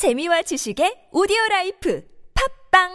재미와 지식의 오디오 라이프 팟빵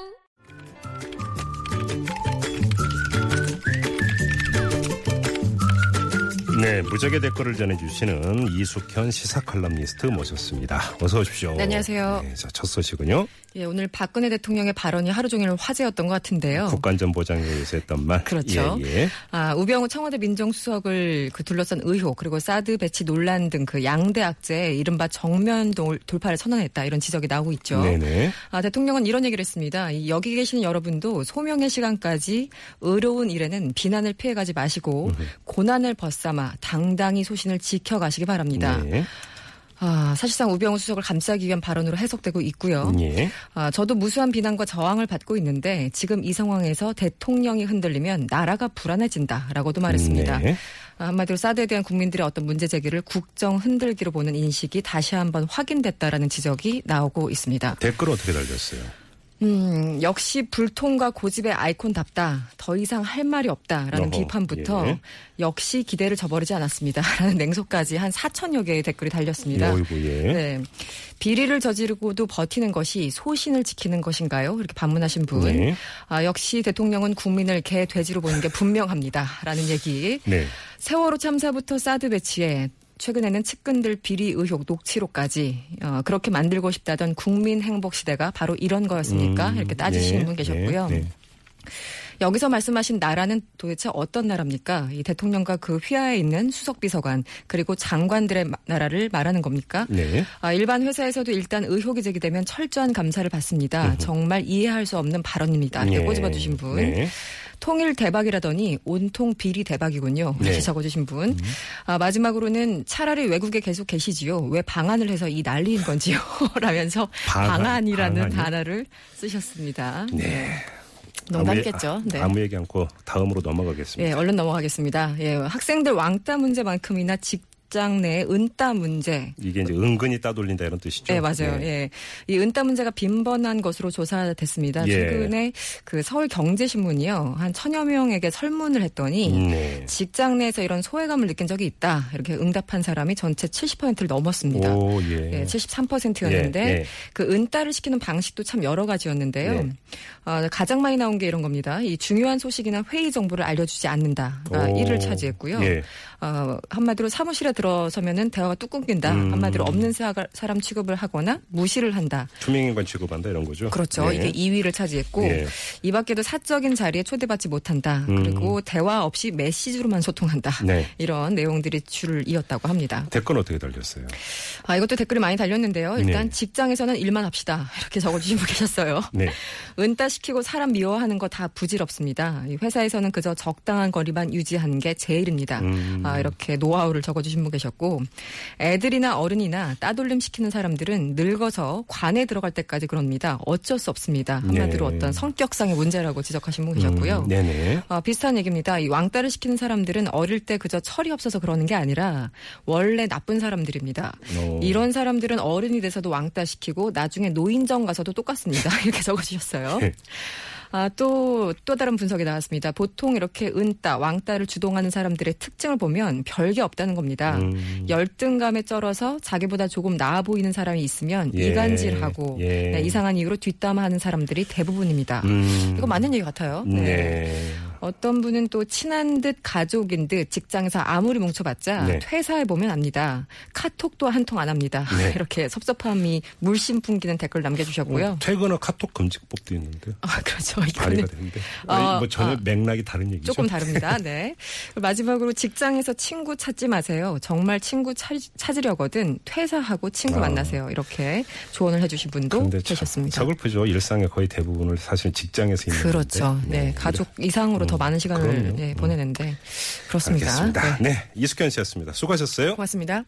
네, 무적의 댓글을 전해주시는 이숙현 시사 칼럼니스트 모셨습니다. 어서 오십시오. 네, 안녕하세요. 네, 자, 첫 소식은요. 예, 오늘 박근혜 대통령의 발언이 하루 종일 화제였던 것 같은데요. 국가안전보장회의에서 했던 말. 그렇죠. 예, 예. 아, 우병우 청와대 민정수석을 그 둘러싼 의혹 그리고 사드 배치 논란 등 그 양대 악재 이른바 정면 돌, 돌파를 선언했다 이런 지적이 나오고 있죠. 네네. 아, 대통령은 이런 얘기를 했습니다. 이 여기 계시는 여러분도 소명의 시간까지 의로운 일에는 비난을 피해가지 마시고 고난을 벗삼아 당당히 소신을 지켜가시기 바랍니다. 네. 아, 사실상 우병우 수석을 감싸기 위한 발언으로 해석되고 있고요. 예. 아, 저도 무수한 비난과 저항을 받고 있는데 지금 이 상황에서 대통령이 흔들리면 나라가 불안해진다라고도 말했습니다. 네. 아, 한마디로 사드에 대한 국민들의 어떤 문제 제기를 국정 흔들기로 보는 인식이 다시 한번 확인됐다라는 지적이 나오고 있습니다. 댓글 어떻게 달렸어요? 음, 역시 불통과 고집의 아이콘답다. 더 이상 할 말이 없다라는 어허, 비판부터 예. 역시 기대를 저버리지 않았습니다라는 냉소까지 한 4천여 개의 댓글이 달렸습니다. 어이구, 예. 네. 비리를 저지르고도 버티는 것이 소신을 지키는 것인가요? 이렇게 반문하신 분. 네. 아, 역시 대통령은 국민을 개, 돼지로 보는 게 분명합니다. 라는 얘기. 네. 세월호 참사부터 사드 배치에 최근에는 측근들 비리 의혹 녹취록까지 어, 그렇게 만들고 싶다던 국민 행복 시대가 바로 이런 거였습니까? 음, 이렇게 따지시는 네, 분 계셨고요. 네, 네. 여기서 말씀하신 나라는 도대체 어떤 나라입니까? 이 대통령과 그 휘하에 있는 수석 비서관 그리고 장관들의 마- 나라를 말하는 겁니까? 네. 아, 일반 회사에서도 일단 의혹이 제기되면 철저한 감사를 받습니다. 정말 이해할 수 없는 발언입니다. 이렇게 예. 꼬집어 주신 분. 네. 통일 대박이라더니 온통 비리 대박이군요. 이렇게 네. 적어주신 분. 아, 마지막으로는 차라리 외국에 계속 계시지요. 왜 방한을 해서 이 난리인 건지요. 라면서 방한, 방한이라는 방한이요? 단어를 쓰셨습니다. 네. 농담이겠죠. 아무, 네. 아무 얘기 않고 다음으로 넘어가겠습니다. 예, 얼른 넘어가겠습니다. 예, 학생들 왕따 문제만큼이나 직 장 내 은따 문제. 이게 이제 은근히 따돌린다 이런 뜻이죠. 네, 맞아요. 네. 예. 이 은따 문제가 빈번한 것으로 조사됐습니다. 예. 최근에 그 서울 경제신문이요. 한 천여 명에게 설문을 했더니 네. 직장 내에서 이런 소외감을 느낀 적이 있다. 이렇게 응답한 사람이 전체 70%를 넘었습니다. 오, 예. 예, 73%였는데 예, 예. 그 은따를 시키는 방식도 참 여러 가지였는데요. 네. 어, 가장 많이 나온 게 이런 겁니다. 이 중요한 소식이나 회의 정보를 알려주지 않는다가 오. 1을 차지했고요. 예. 어, 한마디로 사무실에 들어 서면은 대화가 뚝 끊긴다. 음. 한마디로 없는 사, 사람 취급을 하거나 무시를 한다. 투명인간 취급한다 이런 거죠. 그렇죠. 네. 이게 2위를 차지했고 예. 이 밖에도 사적인 자리에 초대받지 못한다. 음. 그리고 대화 없이 메시지로만 소통한다. 네. 이런 내용들이 줄을 이었다고 합니다. 댓글 어떻게 달렸어요? 아, 이것도 댓글이 많이 달렸는데요. 일단 네. 직장에서는 일만 합시다. 이렇게 적어주신 분 계셨어요. 네. 은따 시키고 사람 미워하는 거 다 부질없습니다. 이 회사에서는 그저 적당한 거리만 유지하는 게 제일입니다. 음. 아, 이렇게 노하우를 적어주신 분 계셨고 애들이나 어른이나 따돌림 시키는 사람들은 늙어서 관에 들어갈 때까지 그럽니다. 어쩔 수 없습니다. 한마디로 네. 어떤 성격상의 문제라고 지적하신 분 계셨고요. 음, 네네. 아, 비슷한 얘기입니다. 이 왕따를 시키는 사람들은 어릴 때 그저 철이 없어서 그러는 게 아니라 원래 나쁜 사람들입니다. 오. 이런 사람들은 어른이 돼서도 왕따 시키고 나중에 노인정 가서도 똑같습니다. 이렇게 적어주셨어요. 네. 아, 또, 또 다른 분석이 나왔습니다. 보통 이렇게 은따, 왕따를 주동하는 사람들의 특징을 보면 별게 없다는 겁니다. 음. 열등감에 쩔어서 자기보다 조금 나아 보이는 사람이 있으면 예. 이간질하고 예. 네, 이상한 이유로 뒷담화하는 사람들이 대부분입니다. 음. 이거 맞는 얘기 같아요. 네. 어떤 분은 또 친한 듯 가족인 듯 직장에서 아무리 뭉쳐봤자 네. 퇴사해 보면 압니다. 카톡도 한 통 안 합니다. 네. 이렇게 섭섭함이 물씬 풍기는 댓글 남겨주셨고요. 어, 퇴근 후 카톡 금지법도 있는데 아 그렇죠. 발의가 되는데 어, 뭐 전혀 아. 맥락이 다른 얘기죠. 조금 다릅니다. 네. 마지막으로 직장에서 친구 찾지 마세요. 정말 친구 찾, 찾으려거든 퇴사하고 친구 아. 만나세요. 이렇게 조언을 해주신 분도 계셨습니다. 서글프죠. 일상의 거의 대부분을 사실 직장에서 있는 그렇죠. 건데. 네, 가족 이상으로 더 음, 많은 시간을 그럼요. 예, 음. 보내는데 그렇습니다. 알겠습니다. 네. 네. 이숙현 씨였습니다. 수고하셨어요. 고맙습니다.